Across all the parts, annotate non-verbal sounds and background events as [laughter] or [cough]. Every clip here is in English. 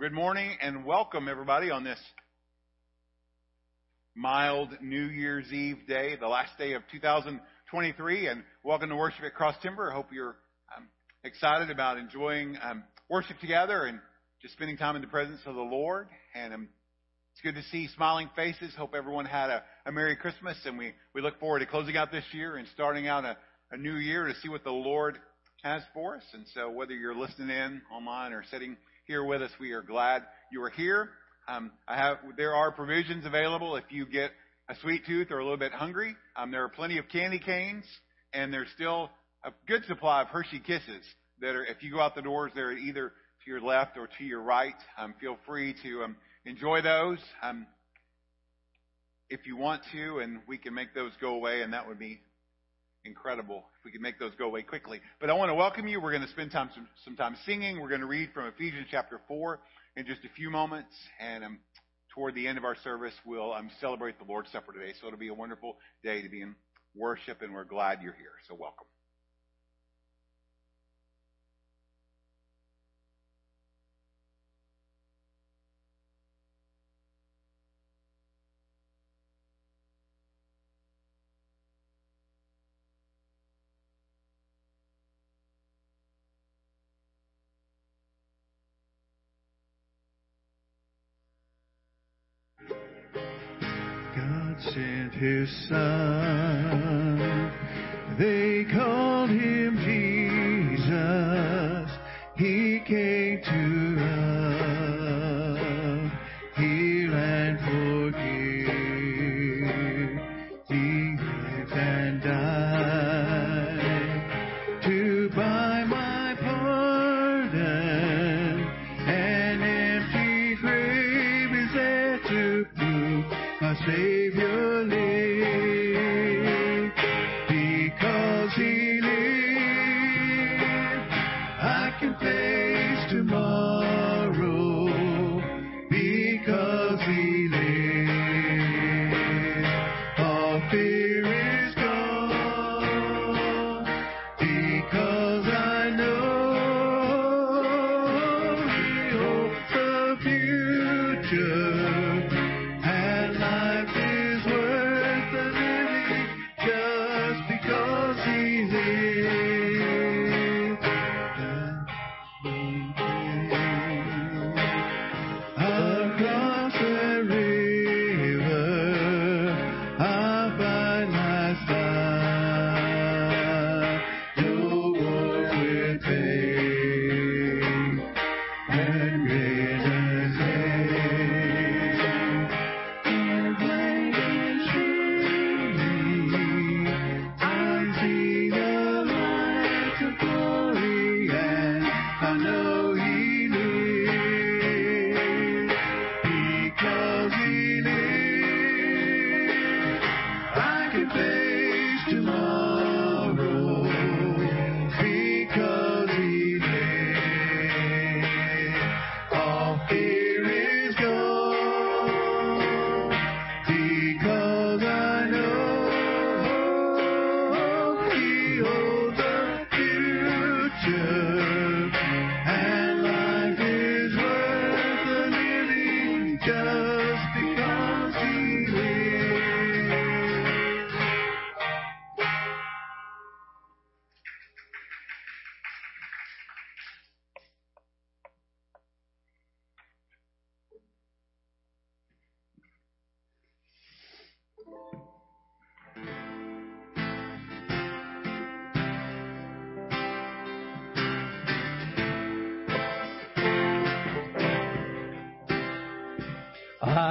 good morning and welcome everybody on this mild New Year's Eve day, the last day of 2023, and welcome to worship at Cross Timber. I hope you're um, excited about enjoying um, worship together and just spending time in the presence of the Lord. And um, it's good to see smiling faces. Hope everyone had a, a Merry Christmas, and we, we look forward to closing out this year and starting out a, a new year to see what the Lord has for us. And so, whether you're listening in online or sitting here with us. We are glad you are here. Um, I have there are provisions available if you get a sweet tooth or a little bit hungry. Um, there are plenty of candy canes, and there's still a good supply of Hershey Kisses that are. If you go out the doors, they're either to your left or to your right. Um, feel free to um, enjoy those um, if you want to, and we can make those go away, and that would be incredible if we could make those go away quickly. But I want to welcome you. We're going to spend time some, some time singing. We're going to read from Ephesians chapter 4 in just a few moments. And um, toward the end of our service, we'll um, celebrate the Lord's Supper today. So it'll be a wonderful day to be in worship, and we're glad you're here. So welcome. Sent his son. They called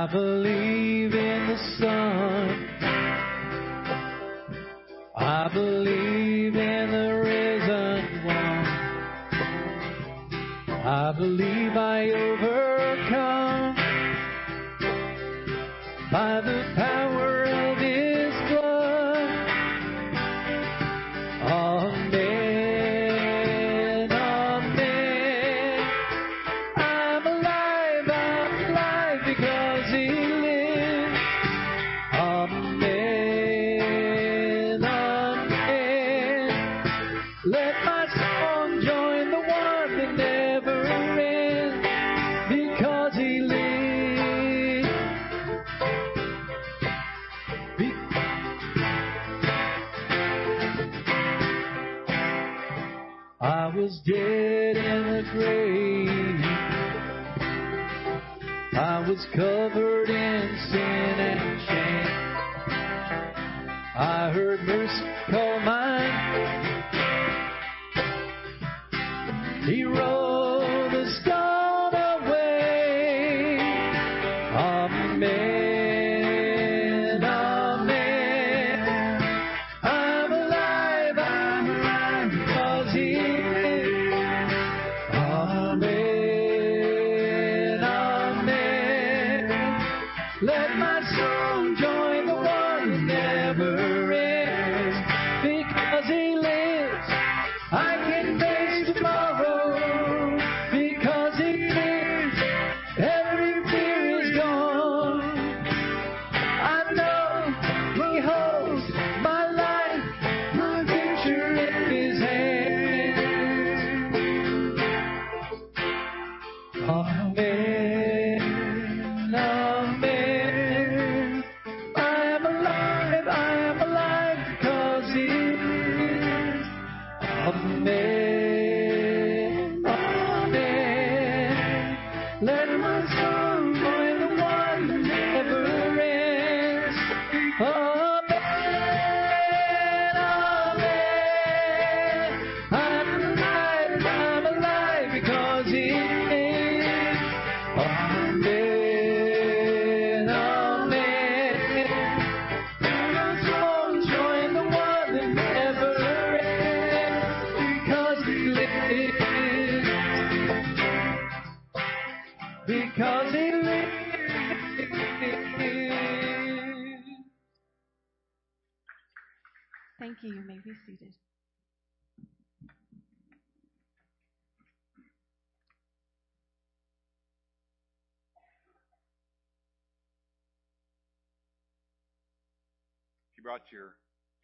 I believe in the sun. Was covered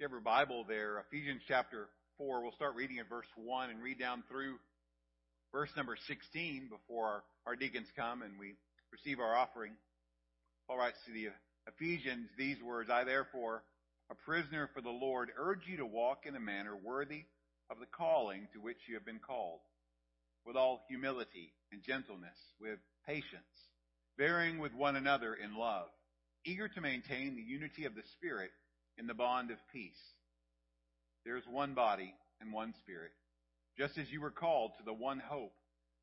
have your Bible there, Ephesians chapter 4, we'll start reading at verse 1 and read down through verse number 16 before our, our deacons come and we receive our offering. Paul writes to the Ephesians these words, I therefore, a prisoner for the Lord, urge you to walk in a manner worthy of the calling to which you have been called, with all humility and gentleness, with patience, bearing with one another in love, eager to maintain the unity of the Spirit in the bond of peace. There is one body and one Spirit, just as you were called to the one hope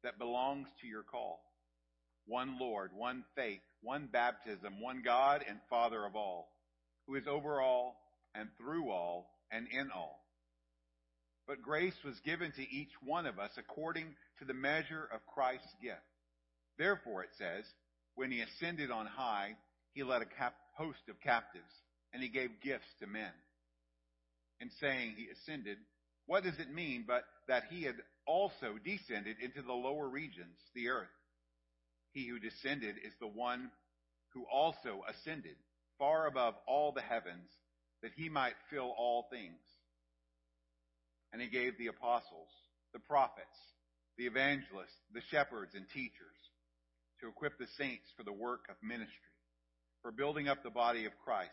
that belongs to your call. One Lord, one faith, one baptism, one God and Father of all, who is over all and through all and in all. But grace was given to each one of us according to the measure of Christ's gift. Therefore, it says, when he ascended on high, he led a cap- host of captives, and he gave gifts to men. In saying he ascended, what does it mean but that he had also descended into the lower regions, the earth? He who descended is the one who also ascended far above all the heavens, that he might fill all things. And he gave the apostles, the prophets, the evangelists, the shepherds, and teachers to equip the saints for the work of ministry, for building up the body of Christ,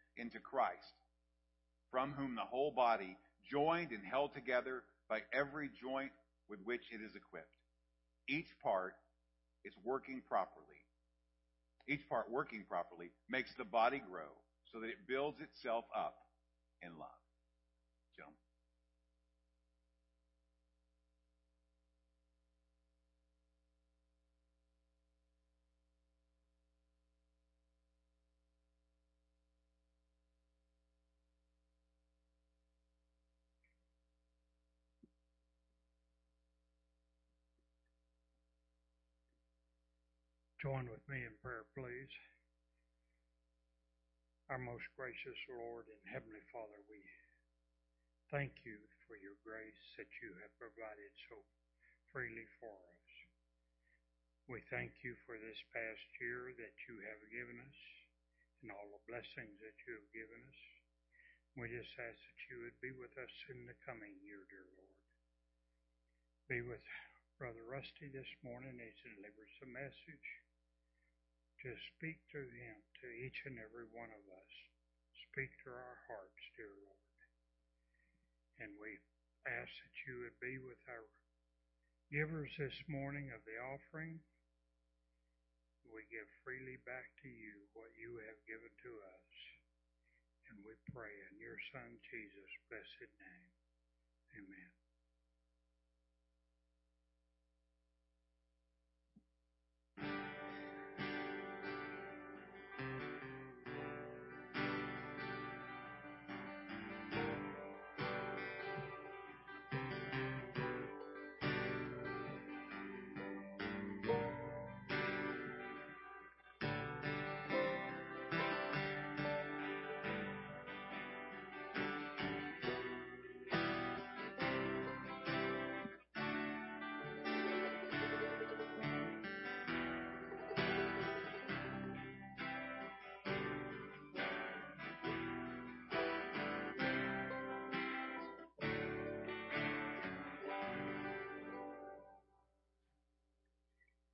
into Christ, from whom the whole body, joined and held together by every joint with which it is equipped, each part is working properly. Each part working properly makes the body grow so that it builds itself up in love. Join with me in prayer, please. Our most gracious Lord and Heavenly Father, we thank you for your grace that you have provided so freely for us. We thank you for this past year that you have given us and all the blessings that you have given us. We just ask that you would be with us in the coming year, dear Lord. Be with Brother Rusty this morning as he delivers the message. Just speak through him to each and every one of us. Speak to our hearts, dear Lord. And we ask that you would be with our givers this morning of the offering. We give freely back to you what you have given to us. And we pray in your Son Jesus' blessed name. Amen.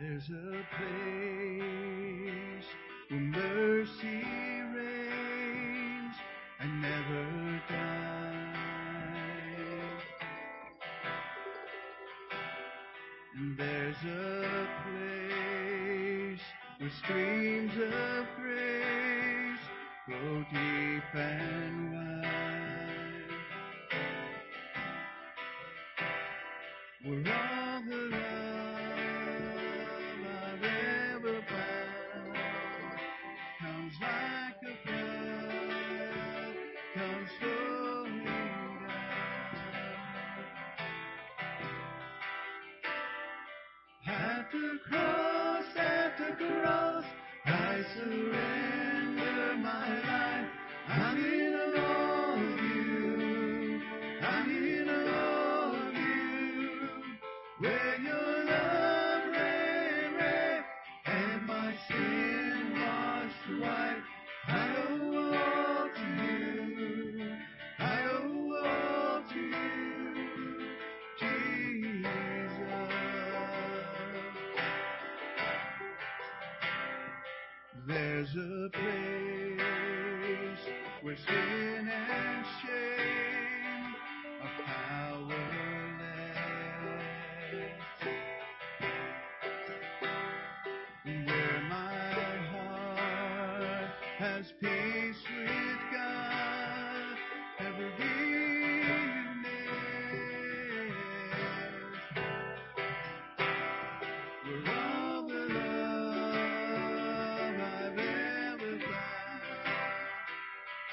There's a place where mercy reigns.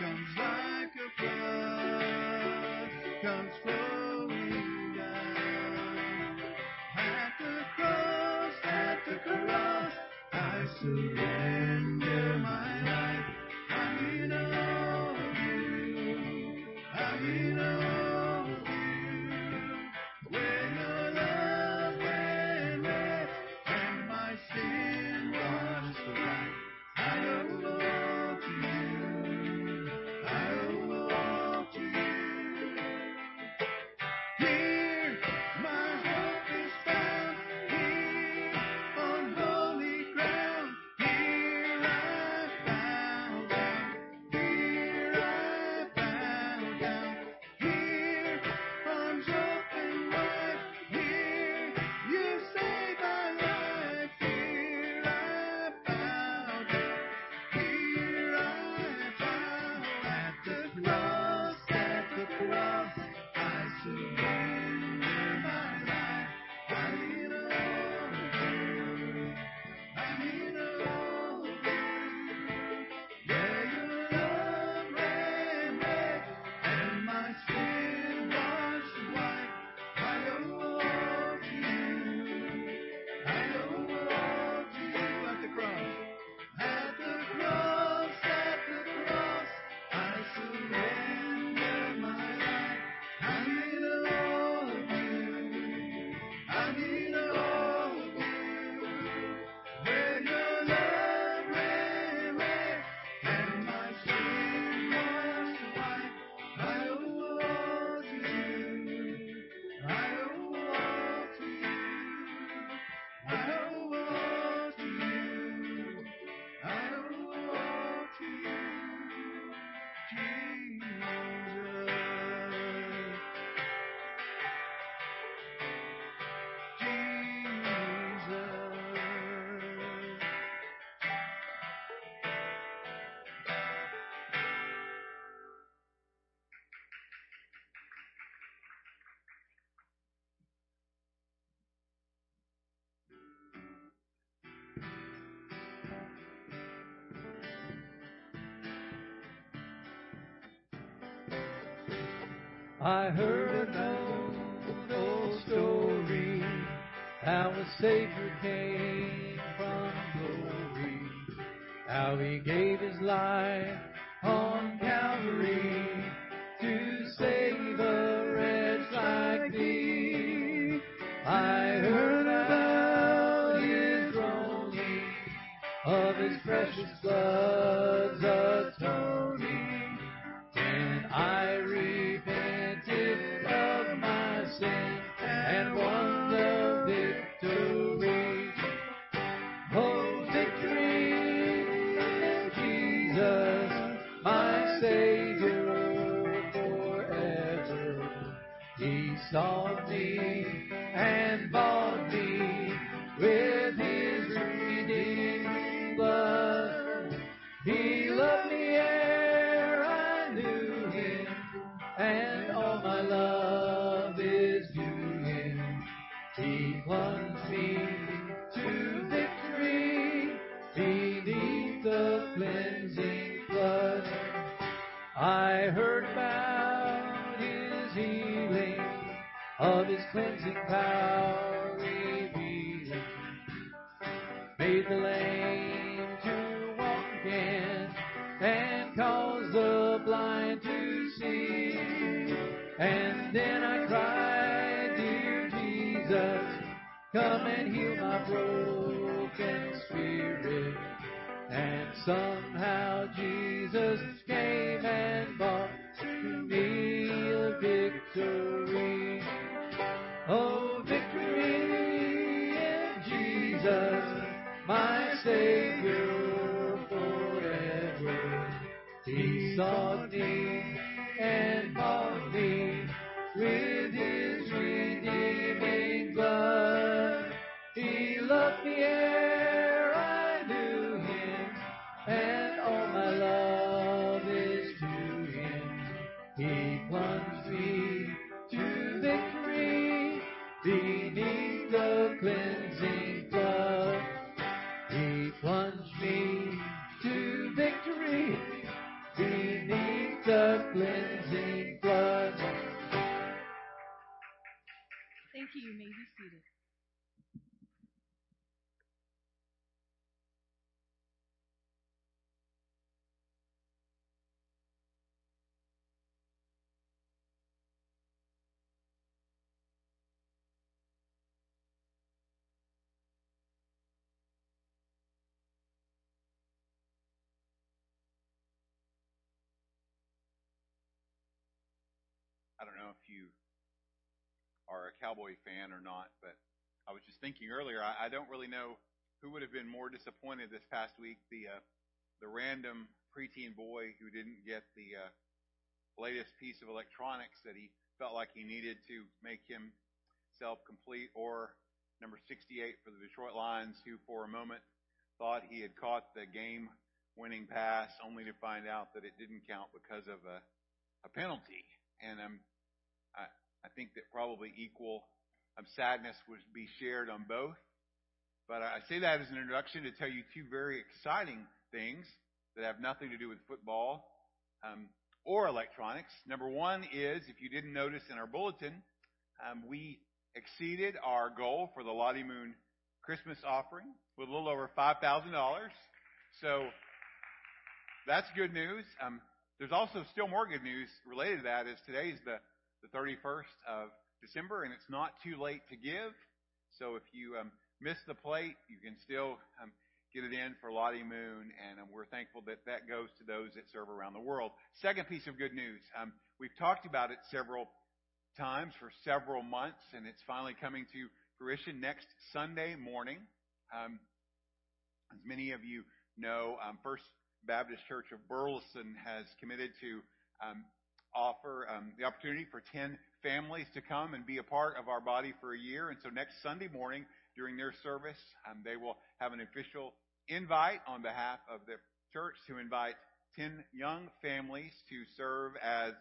comes like a flood, comes flowing down. At the cross, at the cross, I surrender. I heard an old old story how a Savior came from glory, how he gave his life on Calvary to save a wretch like thee. I heard about his groaning, of his precious blood's atoning, and won know if you are a Cowboy fan or not, but I was just thinking earlier. I, I don't really know who would have been more disappointed this past week: the uh, the random preteen boy who didn't get the uh, latest piece of electronics that he felt like he needed to make himself complete, or number 68 for the Detroit Lions, who for a moment thought he had caught the game-winning pass, only to find out that it didn't count because of a, a penalty. And um, I, I think that probably equal um, sadness would be shared on both. But I say that as an introduction to tell you two very exciting things that have nothing to do with football um, or electronics. Number one is, if you didn't notice in our bulletin, um, we exceeded our goal for the Lottie Moon Christmas offering with a little over $5,000. So that's good news. Um, there's also still more good news related to that. Is today's the the 31st of December, and it's not too late to give. So if you um, miss the plate, you can still um, get it in for Lottie Moon, and um, we're thankful that that goes to those that serve around the world. Second piece of good news. Um, we've talked about it several times for several months, and it's finally coming to fruition next Sunday morning. Um, as many of you know, um, First Baptist Church of Burleson has committed to um, offer um, the opportunity for 10 families to come and be a part of our body for a year. And so next Sunday morning during their service, um, they will have an official invite on behalf of the church to invite 10 young families to serve as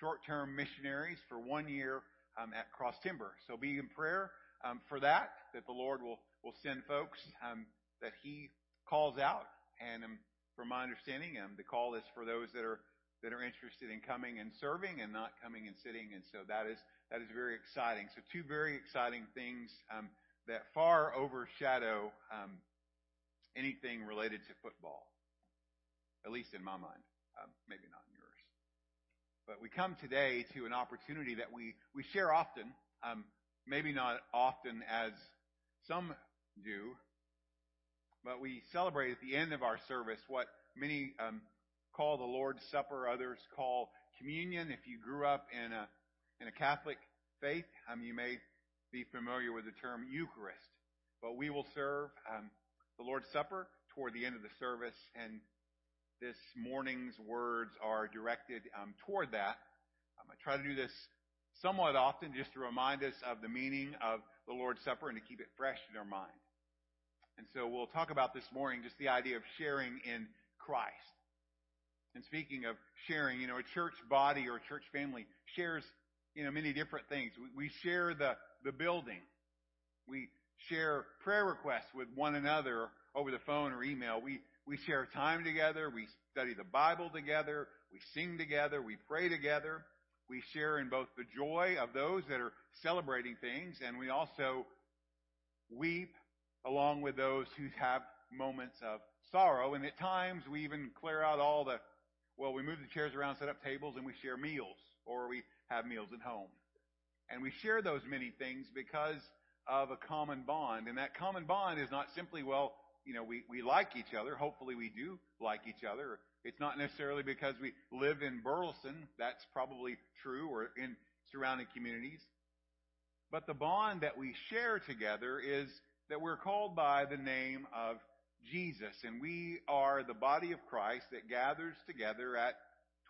short-term missionaries for one year um, at Cross Timber. So be in prayer um, for that, that the Lord will, will send folks um, that He calls out. And um, from my understanding, the call is for those that are that are interested in coming and serving and not coming and sitting. And so that is, that is very exciting. So two very exciting things, um, that far overshadow, um, anything related to football. At least in my mind. Um, maybe not in yours. But we come today to an opportunity that we, we share often, um, maybe not often as some do, but we celebrate at the end of our service what many um, call the Lord's Supper, others call communion. If you grew up in a in a Catholic faith, um, you may be familiar with the term Eucharist. But we will serve um, the Lord's Supper toward the end of the service, and this morning's words are directed um, toward that. Um, I try to do this somewhat often just to remind us of the meaning of the Lord's Supper and to keep it fresh in our mind. And so we'll talk about this morning just the idea of sharing in Christ. And speaking of sharing, you know, a church body or a church family shares, you know, many different things. We, share the, the building. We share prayer requests with one another over the phone or email. We, we share time together. We study the Bible together. We sing together. We pray together. We share in both the joy of those that are celebrating things and we also weep along with those who have moments of sorrow. And at times we even clear out all the, well, we move the chairs around, set up tables, and we share meals, or we have meals at home. And we share those many things because of a common bond. And that common bond is not simply, well, you know, we, we like each other. Hopefully we do like each other. It's not necessarily because we live in Burleson. That's probably true, or in surrounding communities. But the bond that we share together is that we're called by the name of Jesus, and we are the body of Christ that gathers together at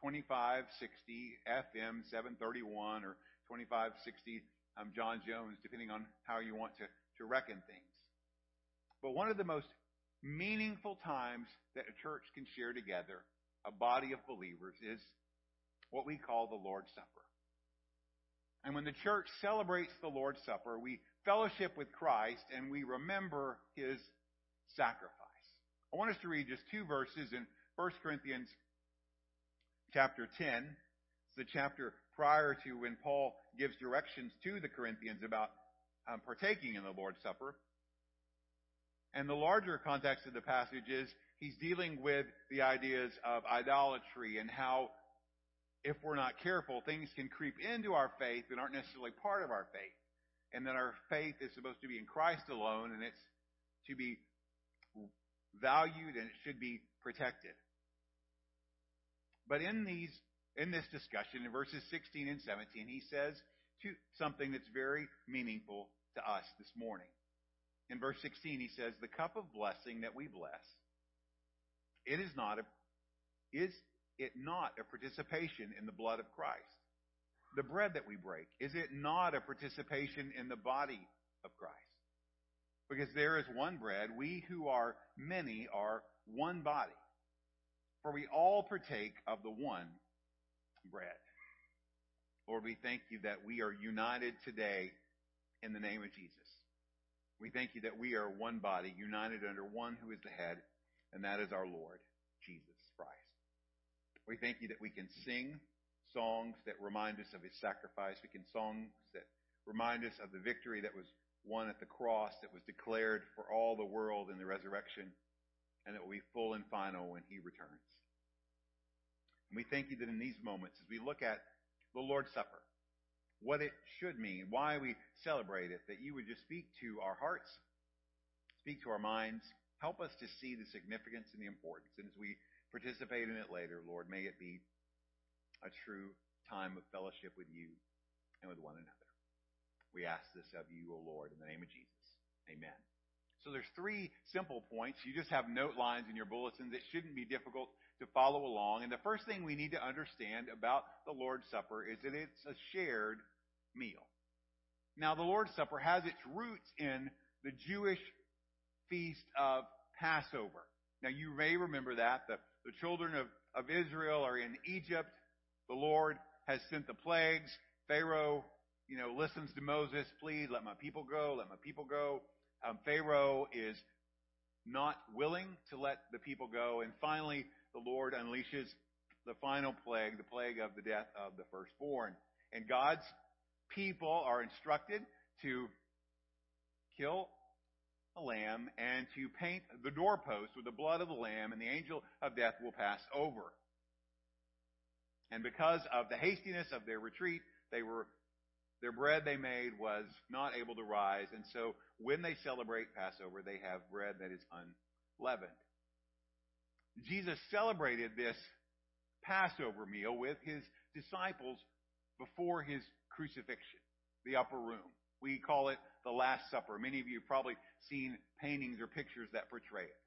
2560 FM 731 or 2560 um, John Jones, depending on how you want to, to reckon things. But one of the most meaningful times that a church can share together, a body of believers, is what we call the Lord's Supper. And when the church celebrates the Lord's Supper, we fellowship with Christ and we remember his sacrifice. I want us to read just two verses in 1 Corinthians chapter 10. It's the chapter prior to when Paul gives directions to the Corinthians about um, partaking in the Lord's Supper. And the larger context of the passage is he's dealing with the ideas of idolatry and how if we're not careful, things can creep into our faith that aren't necessarily part of our faith. And that our faith is supposed to be in Christ alone and it's to be valued and it should be protected. But in these, in this discussion, in verses 16 and 17, he says to something that's very meaningful to us this morning. In verse 16, he says, the cup of blessing that we bless, it is not a, is it not a participation in the blood of Christ? The bread that we break, is it not a participation in the body of Christ? Because there is one bread, we who are many are one body. For we all partake of the one bread. Lord, we thank you that we are united today in the name of Jesus. We thank you that we are one body, united under one who is the head, and that is our Lord, Jesus Christ. We thank you that we can sing songs that remind us of his sacrifice. We can songs that remind us of the victory that was won at the cross, that was declared for all the world in the resurrection, and that will be full and final when he returns. And we thank you that in these moments, as we look at the Lord's Supper, what it should mean, why we celebrate it, that you would just speak to our hearts, speak to our minds, help us to see the significance and the importance. And as we participate in it later, Lord. May it be a true time of fellowship with you and with one another. We ask this of you, O Lord, in the name of Jesus. Amen. So there's three simple points. You just have note lines in your bulletins. It shouldn't be difficult to follow along. And the first thing we need to understand about the Lord's Supper is that it's a shared meal. Now, the Lord's Supper has its roots in the Jewish feast of Passover. Now, you may remember that. The the children of, of Israel are in Egypt. The Lord has sent the plagues. Pharaoh, you know, listens to Moses, plead, let my people go, let my people go. Um, Pharaoh is not willing to let the people go. And finally, the Lord unleashes the final plague, the plague of the death of the firstborn. And God's people are instructed to kill a lamb and to paint the doorpost with the blood of the lamb, and the angel of death will pass over. And because of the hastiness of their retreat, they were their bread they made was not able to rise, and so when they celebrate Passover, they have bread that is unleavened. Jesus celebrated this Passover meal with his disciples before his crucifixion, the upper room. We call it the Last Supper. Many of you have probably seen paintings or pictures that portray it.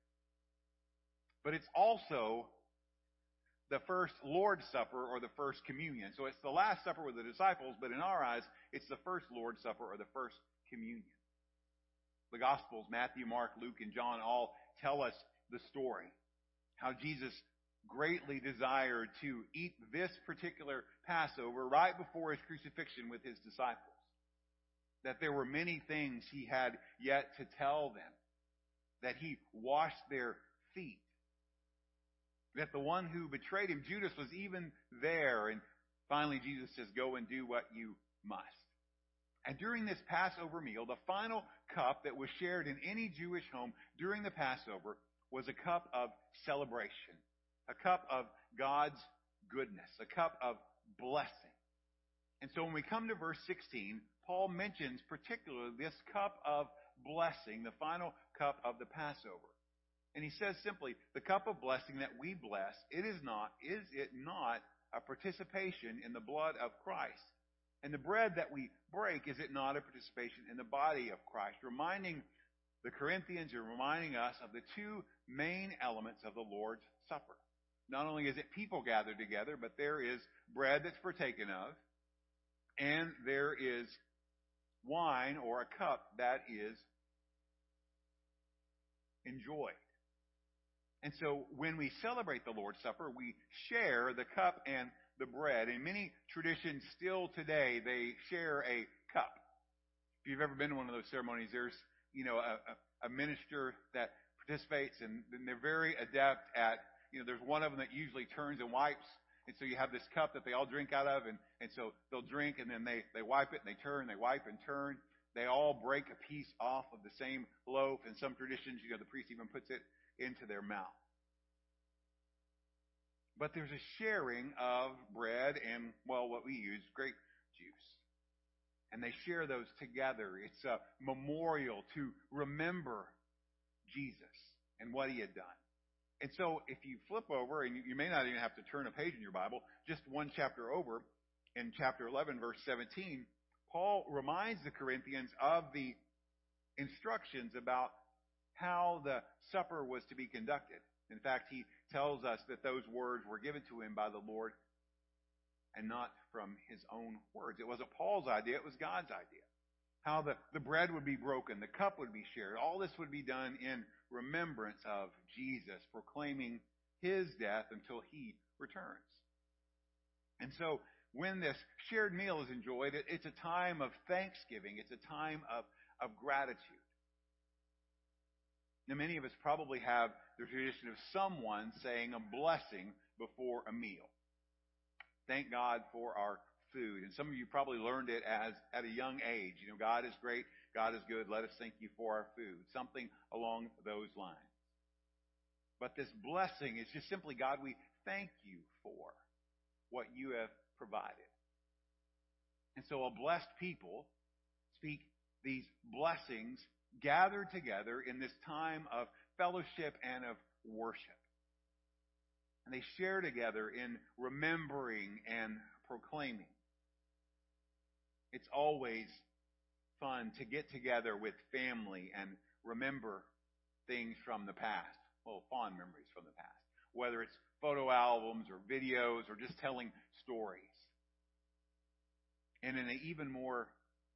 But it's also the first Lord's Supper or the first communion. So it's the Last Supper with the disciples, but in our eyes, it's the first Lord's Supper or the first communion. The Gospels, Matthew, Mark, Luke, and John all tell us the story. How Jesus greatly desired to eat this particular Passover right before his crucifixion with his disciples. That there were many things he had yet to tell them. That he washed their feet that the one who betrayed him, Judas, was even there. And finally, Jesus says, Go and do what you must. And during this Passover meal, the final cup that was shared in any Jewish home during the Passover was a cup of celebration, a cup of God's goodness, a cup of blessing. And so when we come to verse 16, Paul mentions particularly this cup of blessing, the final cup of the Passover. And he says simply, the cup of blessing that we bless, it is not, is it not a participation in the blood of Christ? And the bread that we break, is it not a participation in the body of Christ? Reminding the Corinthians and reminding us of the two main elements of the Lord's Supper. Not only is it people gathered together, but there is bread that's partaken of, and there is wine or a cup that is enjoyed. And so when we celebrate the Lord's Supper, we share the cup and the bread. In many traditions still today, they share a cup. If you've ever been to one of those ceremonies, there's, you know, a, a minister that participates and they're very adept at, you know, there's one of them that usually turns and wipes. And so you have this cup that they all drink out of and, and so they'll drink and then they, they wipe it and they turn, they wipe and turn. They all break a piece off of the same loaf. In some traditions, you know, the priest even puts it into their mouth. But there's a sharing of bread and, well, what we use, grape juice. And they share those together. It's a memorial to remember Jesus and what he had done. And so if you flip over, and you may not even have to turn a page in your Bible, just one chapter over, in chapter 11, verse 17, Paul reminds the Corinthians of the instructions about how the supper was to be conducted. In fact, he tells us that those words were given to him by the Lord and not from his own words. It wasn't Paul's idea, it was God's idea. How the, the bread would be broken, the cup would be shared. All this would be done in remembrance of Jesus, proclaiming his death until he returns. And so, when this shared meal is enjoyed, it, it's a time of thanksgiving. It's a time of, of gratitude. Now, many of us probably have the tradition of someone saying a blessing before a meal. Thank God for our food. And some of you probably learned it as at a young age. You know, God is great, God is good, let us thank you for our food. Something along those lines. But this blessing is just simply, God, we thank you for what you have provided. And so a blessed people speak these blessings gathered together in this time of fellowship and of worship. And they share together in remembering and proclaiming. It's always fun to get together with family and remember things from the past. Well, fond memories from the past. Whether it's photo albums or videos or just telling stories. And in an even more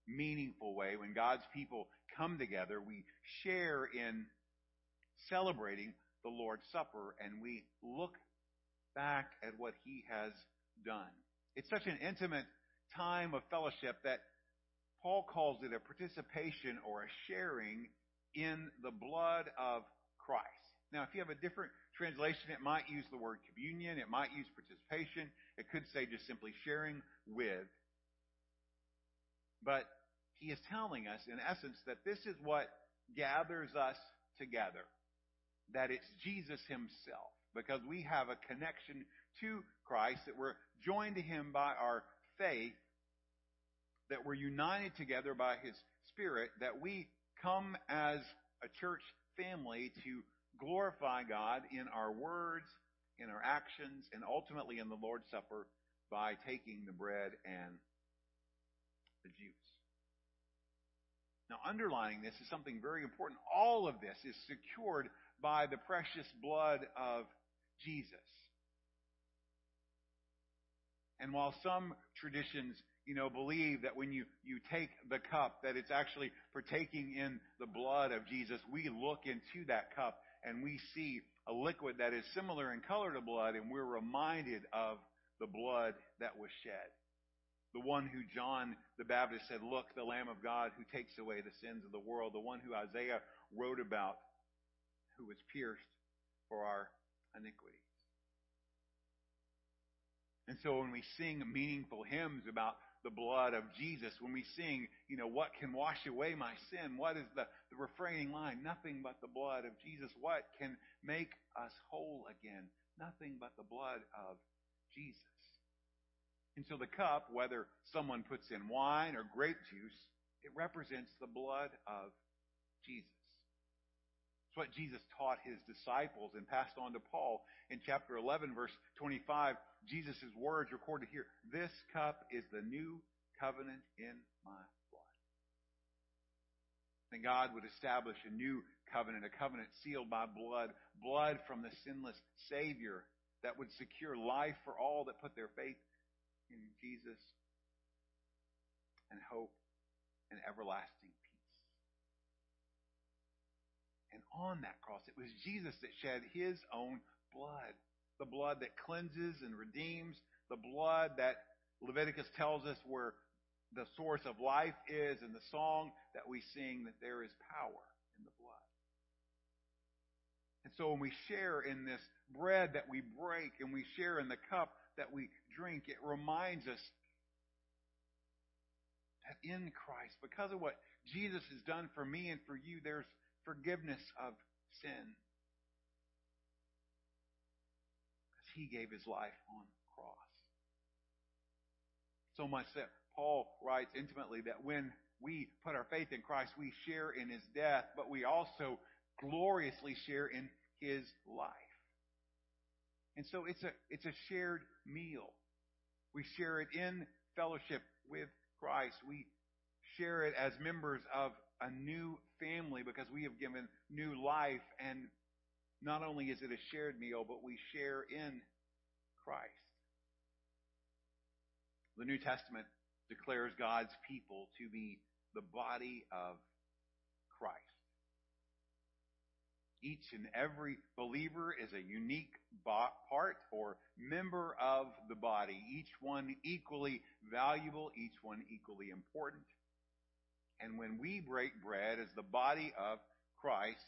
meaningful way, when God's people come together, we share in celebrating the Lord's Supper and we look back at what He has done. It's such an intimate time of fellowship that Paul calls it a participation or a sharing in the blood of Christ. Now, if you have a different translation, it might use the word communion, it might use participation, it could say just simply sharing with. But he is telling us, in essence, that this is what gathers us together. That it's Jesus himself. Because we have a connection to Christ, that we're joined to him by our faith, that we're united together by his Spirit, that we come as a church family to glorify God in our words, in our actions, and ultimately in the Lord's Supper by taking the bread and the juice. Now, underlining this is something very important. All of this is secured by the precious blood of Jesus. And while some traditions, you know, believe that when you, you take the cup, that it's actually partaking in the blood of Jesus, we look into that cup and we see a liquid that is similar in color to blood, and we're reminded of the blood that was shed. The one who John the Baptist said, Look, the Lamb of God who takes away the sins of the world. The one who Isaiah wrote about, who was pierced for our iniquities. And so when we sing meaningful hymns about the blood of Jesus, when we sing, you know, what can wash away my sin? What is the, the refraining line? Nothing but the blood of Jesus. What can make us whole again? Nothing but the blood of Jesus. And so the cup, whether someone puts in wine or grape juice, it represents the blood of Jesus. It's what Jesus taught his disciples and passed on to Paul in chapter 11, verse 25. Jesus' words recorded here This cup is the new covenant in my blood. And God would establish a new covenant, a covenant sealed by blood, blood from the sinless Savior that would secure life for all that put their faith in Jesus and hope and everlasting peace. And on that cross, it was Jesus that shed his own blood. The blood that cleanses and redeems. The blood that Leviticus tells us where the source of life is and the song that we sing that there is power in the blood. And so when we share in this bread that we break and we share in the cup that we drink, it reminds us that in Christ, because of what Jesus has done for me and for you, there's forgiveness of sin. Because he gave his life on the cross. So much that Paul writes intimately that when we put our faith in Christ, we share in his death, but we also gloriously share in his life. And so it's a, it's a shared meal. We share it in fellowship with Christ. We share it as members of a new family because we have given new life. And not only is it a shared meal, but we share in Christ. The New Testament declares God's people to be the body of Christ. Each and every believer is a unique part or member of the body, each one equally valuable, each one equally important. And when we break bread as the body of Christ,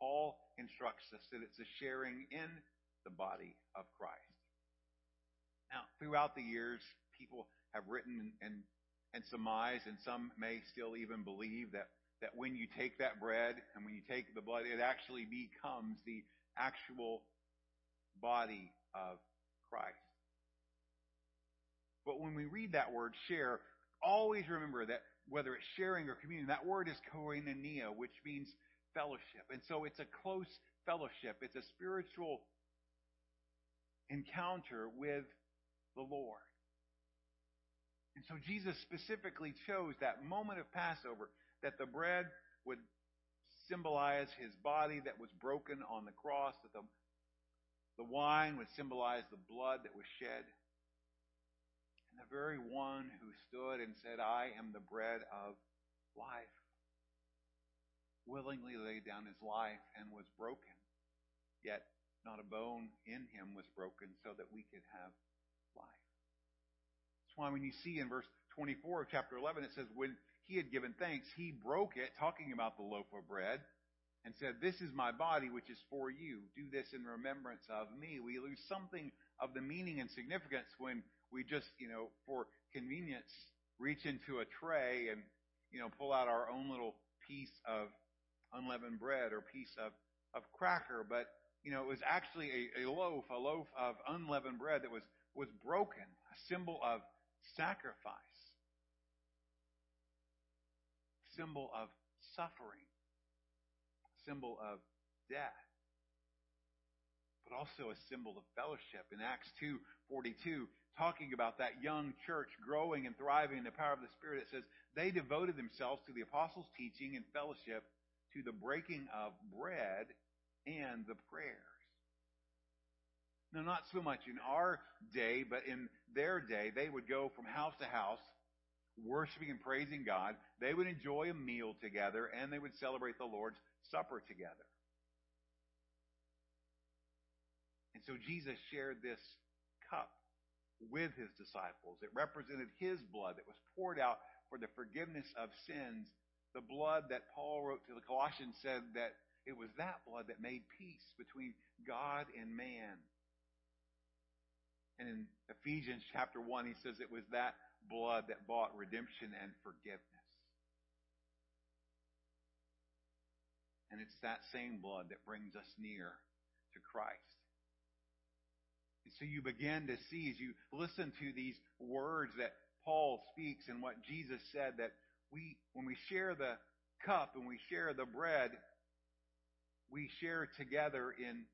Paul instructs us that it's a sharing in the body of Christ. Now, throughout the years, people have written and, and surmised, and some may still even believe that that when you take that bread and when you take the blood, it actually becomes the actual body of Christ. But when we read that word share, always remember that whether it's sharing or communion, that word is koinonia, which means fellowship. And so it's a close fellowship. It's a spiritual encounter with the Lord. And so Jesus specifically chose that moment of Passover that the bread would symbolize his body that was broken on the cross, that the, the wine would symbolize the blood that was shed. And the very one who stood and said, I am the bread of life, willingly laid down his life and was broken. Yet not a bone in him was broken so that we could have life. That's why when you see in verse 24 of chapter 11, it says, when he had given thanks, he broke it, talking about the loaf of bread, and said, This is my body, which is for you. Do this in remembrance of me. We lose something of the meaning and significance when we just, you know, for convenience, reach into a tray and, you know, pull out our own little piece of unleavened bread or piece of, of cracker. But, you know, it was actually a, a loaf, a loaf of unleavened bread that was, was broken, a symbol of sacrifice, symbol of suffering symbol of death, but also a symbol of fellowship. In Acts 2:42, talking about that young church growing and thriving in the power of the Spirit, it says they devoted themselves to the apostles' teaching and fellowship, to the breaking of bread and the prayers. Now, not so much in our day, but in their day, they would go from house to house worshiping and praising God. They would enjoy a meal together and they would celebrate the Lord's Supper together. And so Jesus shared this cup with his disciples. It represented his blood that was poured out for the forgiveness of sins. The blood that Paul wrote to the Colossians said that it was that blood that made peace between God and man. And in Ephesians chapter 1, he says it was that blood that bought redemption and forgiveness. And it's that same blood that brings us near to Christ. And so you begin to see as you listen to these words that Paul speaks and what Jesus said that we, when we share the cup and we share the bread, we share together in.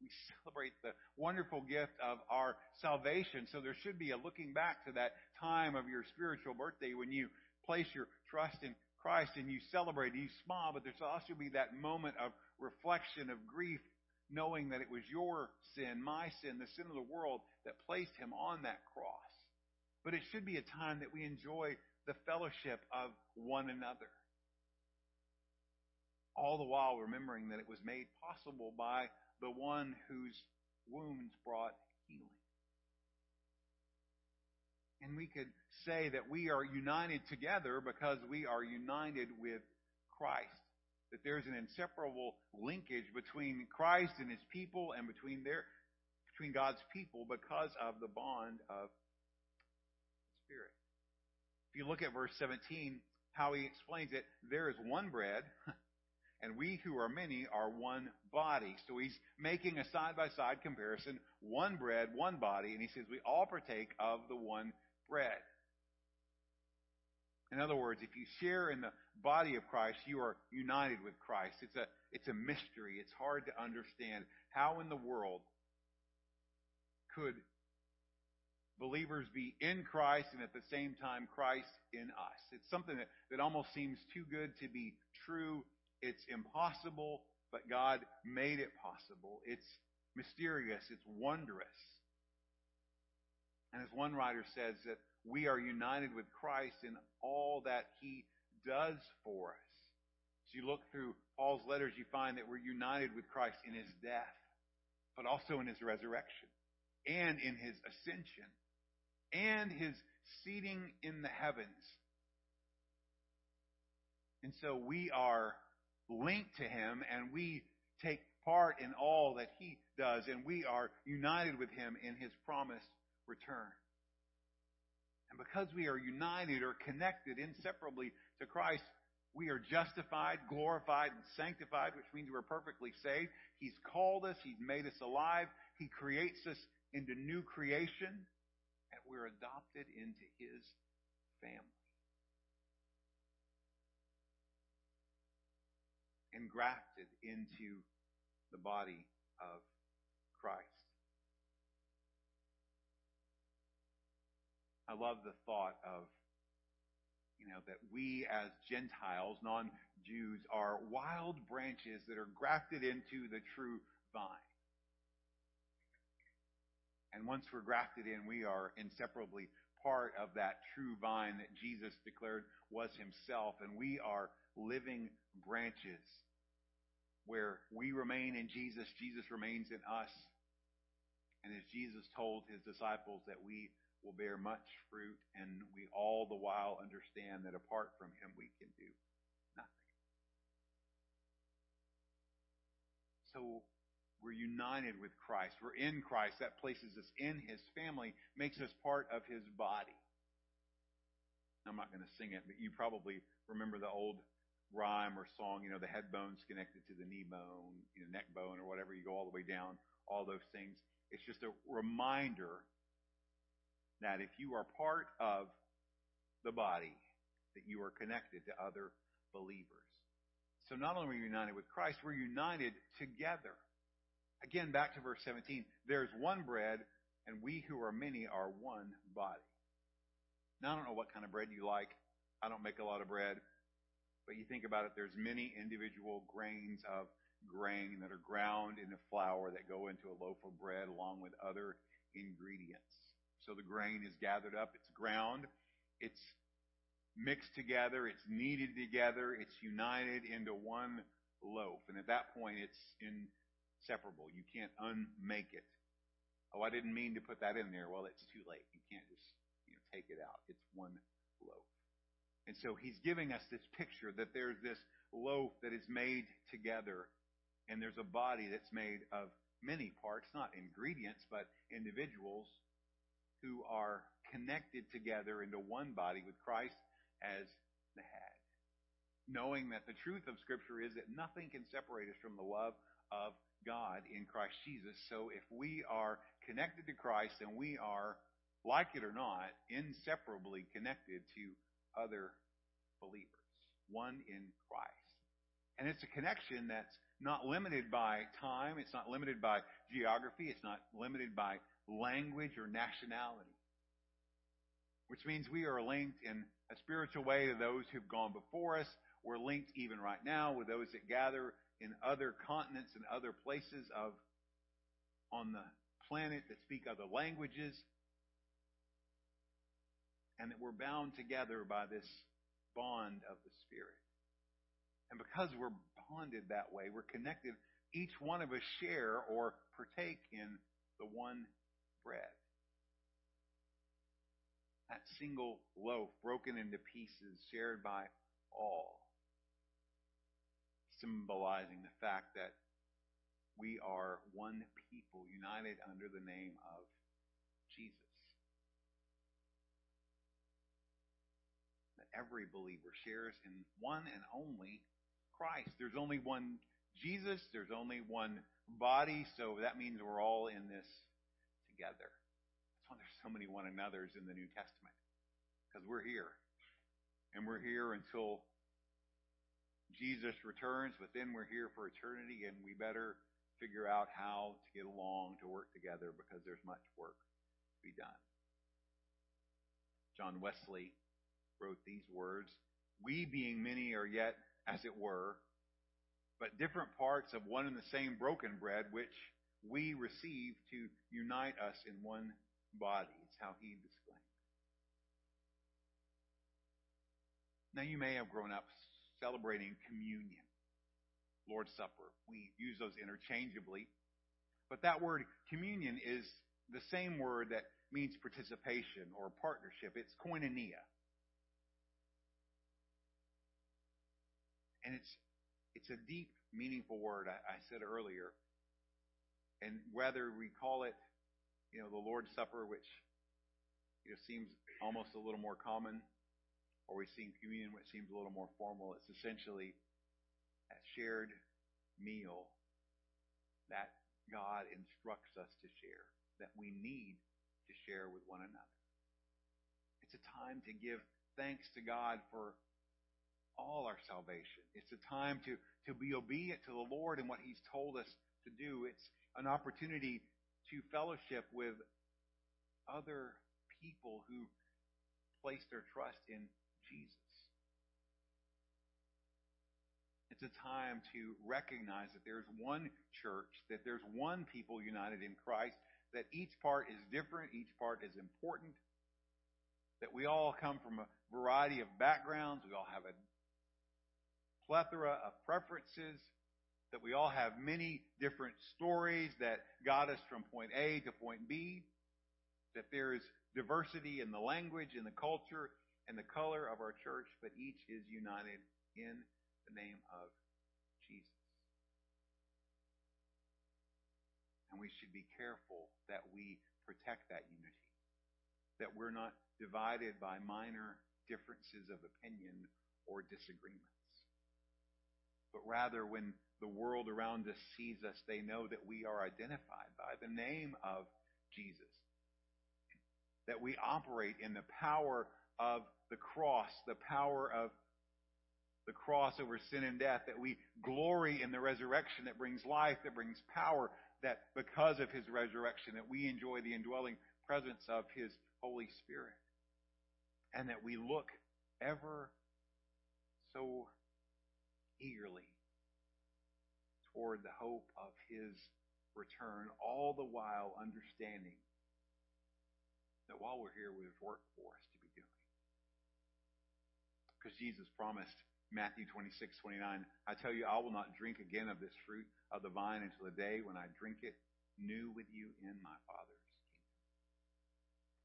We celebrate the wonderful gift of our salvation. So there should be a looking back to that time of your spiritual birthday when you place your trust in Christ and you celebrate, and you smile, but there's also be that moment of reflection of grief, knowing that it was your sin, my sin, the sin of the world that placed him on that cross. But it should be a time that we enjoy the fellowship of one another. All the while remembering that it was made possible by the one whose wounds brought healing. And we could say that we are united together because we are united with Christ. That there's an inseparable linkage between Christ and his people and between their between God's people because of the bond of Spirit. If you look at verse 17, how he explains it, there is one bread, [laughs] and we who are many are one body. So he's making a side by side comparison, one bread, one body, and he says we all partake of the one bread. In other words, if you share in the body of Christ, you are united with Christ. It's a, it's a mystery. It's hard to understand. How in the world could believers be in Christ and at the same time Christ in us? It's something that, that almost seems too good to be true. It's impossible, but God made it possible. It's mysterious. It's wondrous. And as one writer says, that we are united with Christ in all that he does for us. As you look through Paul's letters, you find that we're united with Christ in his death, but also in his resurrection, and in his ascension, and his seating in the heavens. And so we are linked to him, and we take part in all that he does, and we are united with him in his promised return. And because we are united or connected inseparably to Christ, we are justified, glorified, and sanctified, which means we're perfectly saved. He's called us. He's made us alive. He creates us into new creation, and we're adopted into His family. Engrafted into the body of Christ. I love the thought of, you know, that we as Gentiles, non-Jews, are wild branches that are grafted into the true vine. And once we're grafted in, we are inseparably part of that true vine that Jesus declared was himself. And we are living branches where we remain in Jesus, Jesus remains in us. And as Jesus told his disciples that we will bear much fruit, and we all the while understand that apart from Him we can do nothing. So we're united with Christ. We're in Christ. That places us in His family, makes us part of His body. I'm not going to sing it, but you probably remember the old rhyme or song, you know, the head bone's connected to the knee bone, you know, neck bone or whatever. You go all the way down, all those things. It's just a reminder that if you are part of the body, that you are connected to other believers. So not only are we united with Christ, we're united together. Again, back to verse 17. There's one bread, and we who are many are one body. Now, I don't know what kind of bread you like. I don't make a lot of bread. But you think about it, there's many individual grains of grain that are ground into flour that go into a loaf of bread along with other ingredients. So the grain is gathered up, it's ground, it's mixed together, it's kneaded together, it's united into one loaf. And at that point, it's inseparable. You can't unmake it. Oh, I didn't mean to put that in there. Well, it's too late. You can't just you know, take it out. It's one loaf. And so he's giving us this picture that there's this loaf that is made together, and there's a body that's made of many parts, not ingredients, but individuals who are connected together into one body with Christ as the head. Knowing that the truth of Scripture is that nothing can separate us from the love of God in Christ Jesus. So if we are connected to Christ and we are, like it or not, inseparably connected to other believers, one in Christ. And it's a connection that's not limited by time, it's not limited by geography, it's not limited by language or nationality. Which means we are linked in a spiritual way to those who've gone before us. We're linked even right now with those that gather in other continents and other places of on the planet that speak other languages. And that we're bound together by this bond of the Spirit. And because we're bonded that way, we're connected, each one of us share or partake in the one bread. That single loaf broken into pieces, shared by all, symbolizing the fact that we are one people united under the name of Jesus. That every believer shares in one and only Christ. There's only one Jesus, there's only one body, so that means we're all in this together. That's why there's so many one another's in the New Testament. Because we're here. And we're here until Jesus returns, but then we're here for eternity, and we better figure out how to get along to work together because there's much work to be done. John Wesley wrote these words We, being many, are yet, as it were, but different parts of one and the same broken bread, which we receive to unite us in one body. It's how he disclaimed. Now, you may have grown up celebrating communion, Lord's Supper. We use those interchangeably. But that word communion is the same word that means participation or partnership. It's koinonia. And it's it's a deep, meaningful word, I, I said earlier. And whether we call it, you know, the Lord's Supper, which you know seems almost a little more common, or we sing communion, which seems a little more formal, it's essentially a shared meal that God instructs us to share, that we need to share with one another. It's a time to give thanks to God for all our salvation. It's a time to, to be obedient to the Lord and what He's told us to do. It's an opportunity to fellowship with other people who place their trust in Jesus. It's a time to recognize that there's one church, that there's one people united in Christ, that each part is different, each part is important, that we all come from a variety of backgrounds, we all have a plethora of preferences, that we all have many different stories that got us from point A to point B, that there is diversity in the language, in the culture, and the color of our church, but each is united in the name of Jesus. And we should be careful that we protect that unity. That we're not divided by minor differences of opinion or disagreements. But rather, when the world around us sees us, they know that we are identified by the name of Jesus. That we operate in the power of the cross, the power of the cross over sin and death, that we glory in the resurrection that brings life, that brings power, that because of his resurrection, that we enjoy the indwelling presence of his Holy Spirit. And that we look ever so eagerly toward the hope of his return, all the while understanding that while we're here, we have work for us to be doing. Because Jesus promised Matthew 26, 29, I tell you, I will not drink again of this fruit of the vine until the day when I drink it new with you in my Father's kingdom.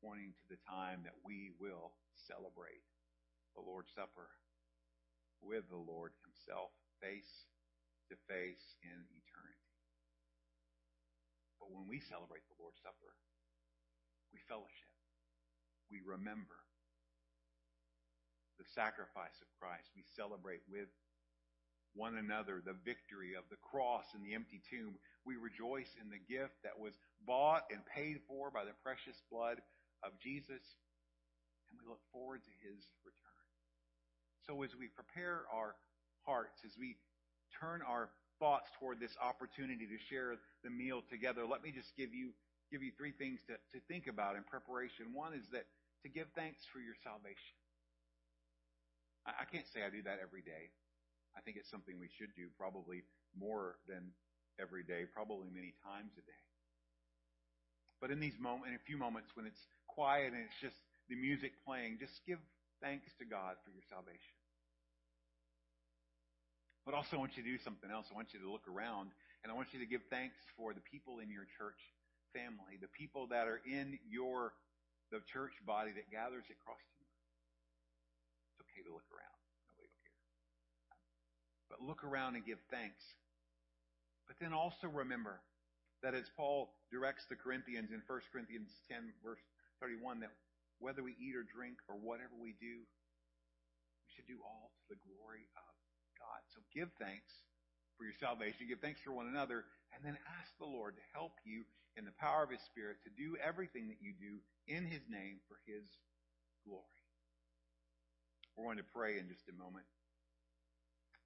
Pointing to the time that we will celebrate the Lord's Supper with the Lord himself face to face in eternity. But when we celebrate the Lord's Supper, we fellowship. We remember the sacrifice of Christ. We celebrate with one another the victory of the cross and the empty tomb. We rejoice in the gift that was bought and paid for by the precious blood of Jesus, and we look forward to his return. So as we prepare our hearts, as we turn our thoughts toward this opportunity to share the meal together, let me just give you give you three things to, to think about in preparation. One is that to give thanks for your salvation. I, I can't say I do that every day. I think it's something we should do probably more than every day, probably many times a day. But in these moments, in a few moments when it's quiet and it's just the music playing, just give thanks to God for your salvation. But also I want you to do something else. I want you to look around and I want you to give thanks for the people in your church family, the people that are in your the church body that gathers at Cross Timber. It's okay to look around. Nobody will care. But look around and give thanks. But then also remember that as Paul directs the Corinthians in 1 Corinthians 10 verse 31 that whether we eat or drink or whatever we do, we should do all to the glory of. So give thanks for your salvation. Give thanks for one another. And then ask the Lord to help you in the power of His Spirit to do everything that you do in His name for His glory. We're going to pray in just a moment.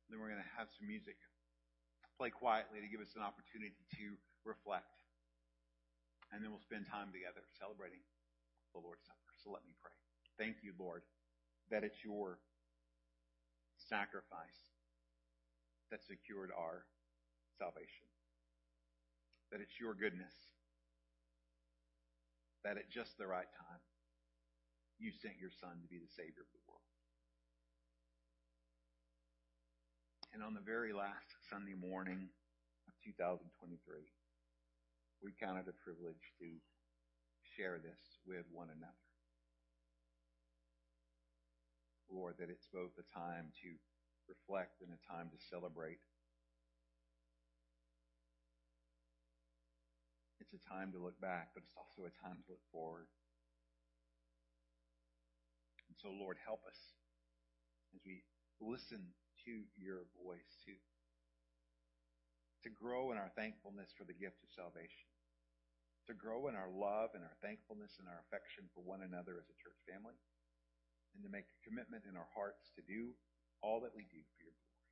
Then we're going to have some music play quietly to give us an opportunity to reflect. And then we'll spend time together celebrating the Lord's Supper. So let me pray. Thank you, Lord, that it's your sacrifice that secured our salvation. That it's your goodness. That at just the right time, you sent your Son to be the Savior of the world. And on the very last Sunday morning of 2023, we counted a privilege to share this with one another. Lord, that it's both a time to reflect and a time to celebrate. It's a time to look back, but it's also a time to look forward. And so, Lord, help us as we listen to your voice to, to grow in our thankfulness for the gift of salvation, to grow in our love and our thankfulness and our affection for one another as a church family, and to make a commitment in our hearts to do all that we do for your glory.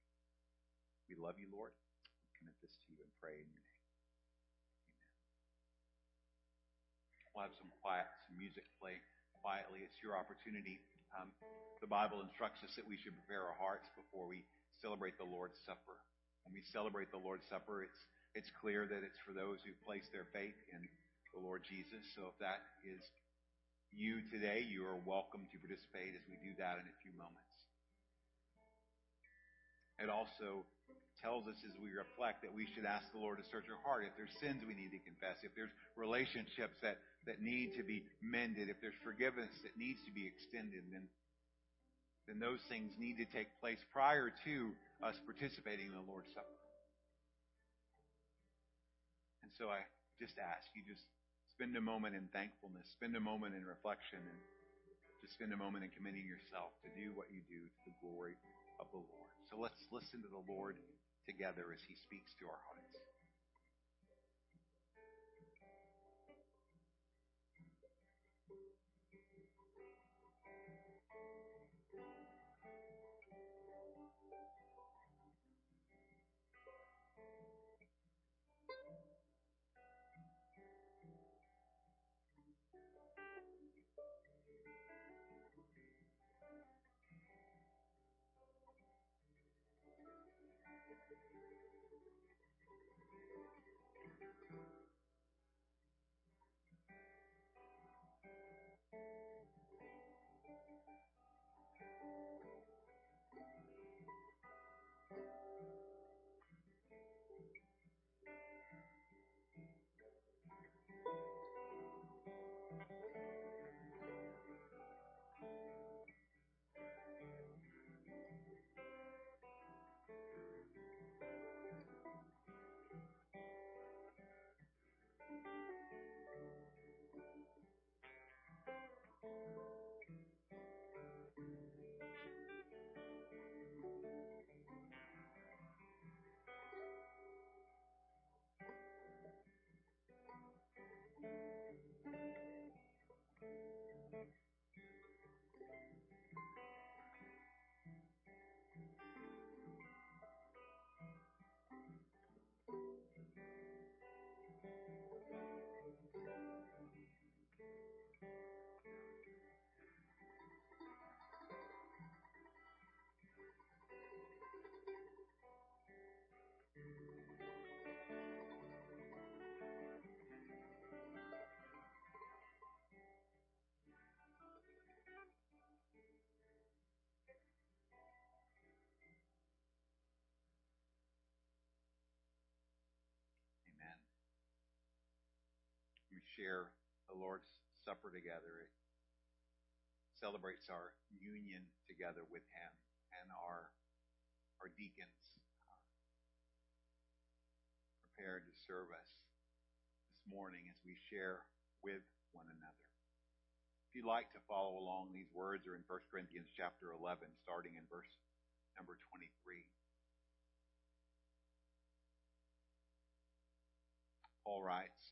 We love you, Lord. We commit this to you and pray in your name. Amen. We'll have some quiet, some music play quietly. It's your opportunity. Um, the Bible instructs us that we should prepare our hearts before we celebrate the Lord's Supper. When we celebrate the Lord's Supper, it's it's clear that it's for those who place their faith in the Lord Jesus. So if that is you today, you are welcome to participate as we do that in a few moments. It also tells us as we reflect that we should ask the Lord to search our heart. If there's sins we need to confess, if there's relationships that, that need to be mended, if there's forgiveness that needs to be extended, then, then those things need to take place prior to us participating in the Lord's Supper. And so I just ask. You just spend a moment in thankfulness, spend a moment in reflection, and just spend a moment in committing yourself to do what you do to the glory of the Lord. So let's listen to the Lord together as He speaks to our hearts. Share the Lord's Supper together. It celebrates our union together with Him and our our deacons are prepared to serve us this morning as we share with one another. If you'd like to follow along, these words are in 1 Corinthians chapter 11, starting in verse number 23. Paul writes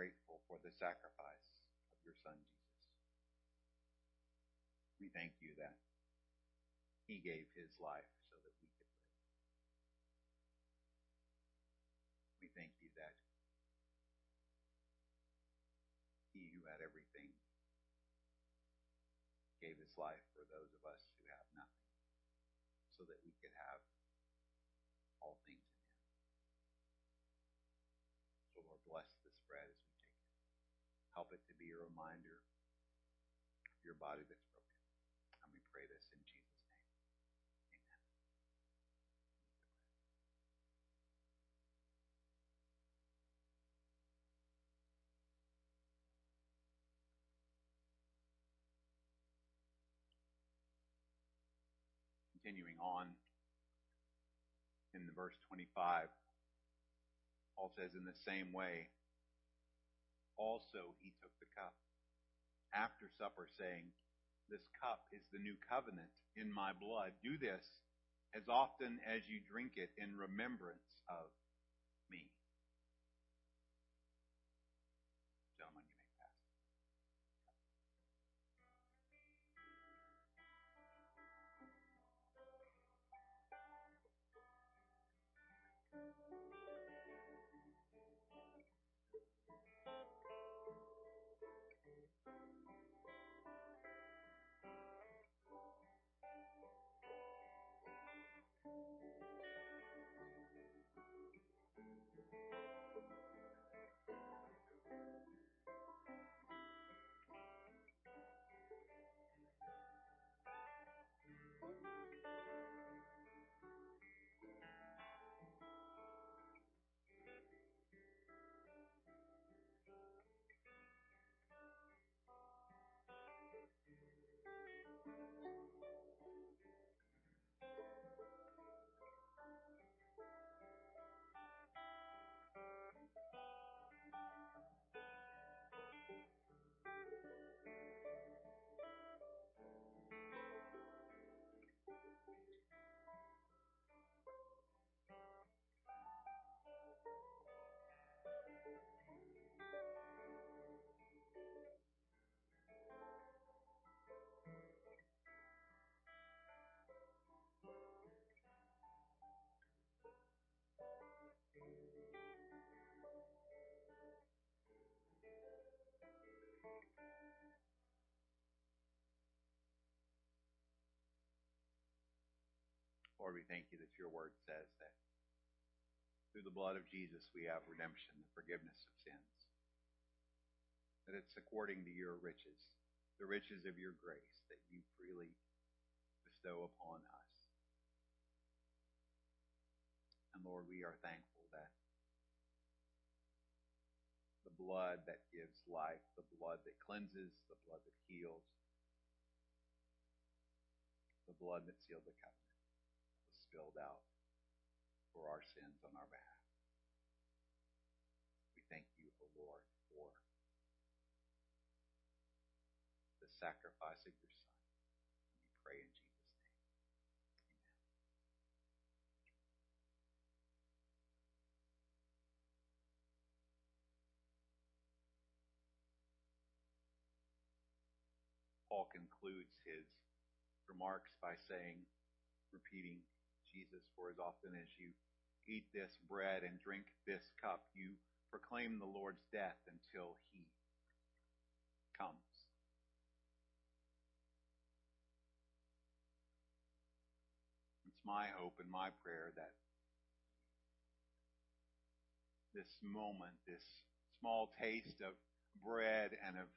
grateful for the sacrifice of your Son, Jesus. We thank you that He gave His life so that we could live. We thank you that He who had everything gave His life for those of us who have nothing so that we could have all things in Him. So, Lord, bless this bread as we take it. Help it to be a reminder of your body that's broken. And we pray this in Jesus' name. Amen. Continuing on in the verse 25, Paul says, in the same way, also he took the cup after supper, saying, This cup is the new covenant in my blood. Do this as often as you drink it in remembrance of me. Lord, we thank you that your word says that through the blood of Jesus we have redemption, the forgiveness of sins. That it's according to your riches, the riches of your grace that you freely bestow upon us. And Lord, we are thankful that the blood that gives life, the blood that cleanses, the blood that heals, the blood that sealed the covenant spilled out for our sins on our behalf. We thank you, O Lord, for the sacrifice of your Son. We pray in Jesus' name. Amen. Paul concludes his remarks by saying, repeating Jesus, for as often as you eat this bread and drink this cup, you proclaim the Lord's death until he comes. It's my hope and my prayer that this moment, this small taste of bread and of,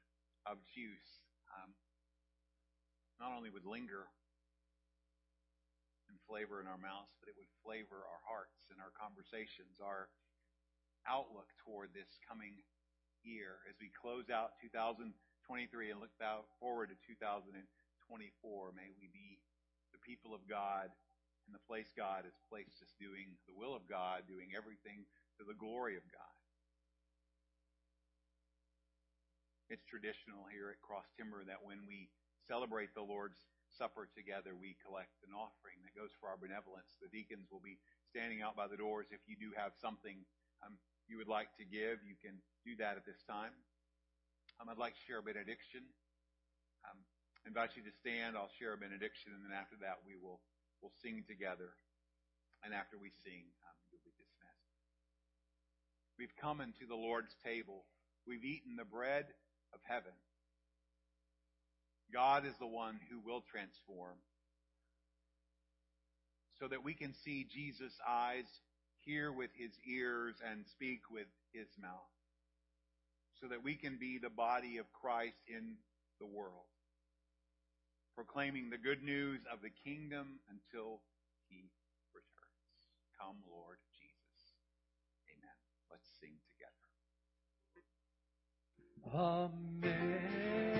of juice, um, not only would linger and flavor in our mouths, but it would flavor our hearts and our conversations, our outlook toward this coming year as we close out 2023 and look forward to 2024. May we be the people of God in the place God has placed us doing the will of God, doing everything to the glory of God. It's traditional here at Cross Timber that when we celebrate the Lord's Supper together, we collect an offering that goes for our benevolence. The deacons will be standing out by the doors if you do have something um, you would like to give, you can do that at this time. Um, I'd like to share a benediction. Um, I invite you to stand. I'll share a benediction, and then after that, we will we'll sing together. And after we sing, um, you'll be dismissed. We've come into the Lord's table. We've eaten the bread of heaven. God is the one who will transform so that we can see Jesus' eyes, hear with his ears, and speak with his mouth. So that we can be the body of Christ in the world, proclaiming the good news of the kingdom until he returns. Come, Lord Jesus. Amen. Let's sing together. Amen.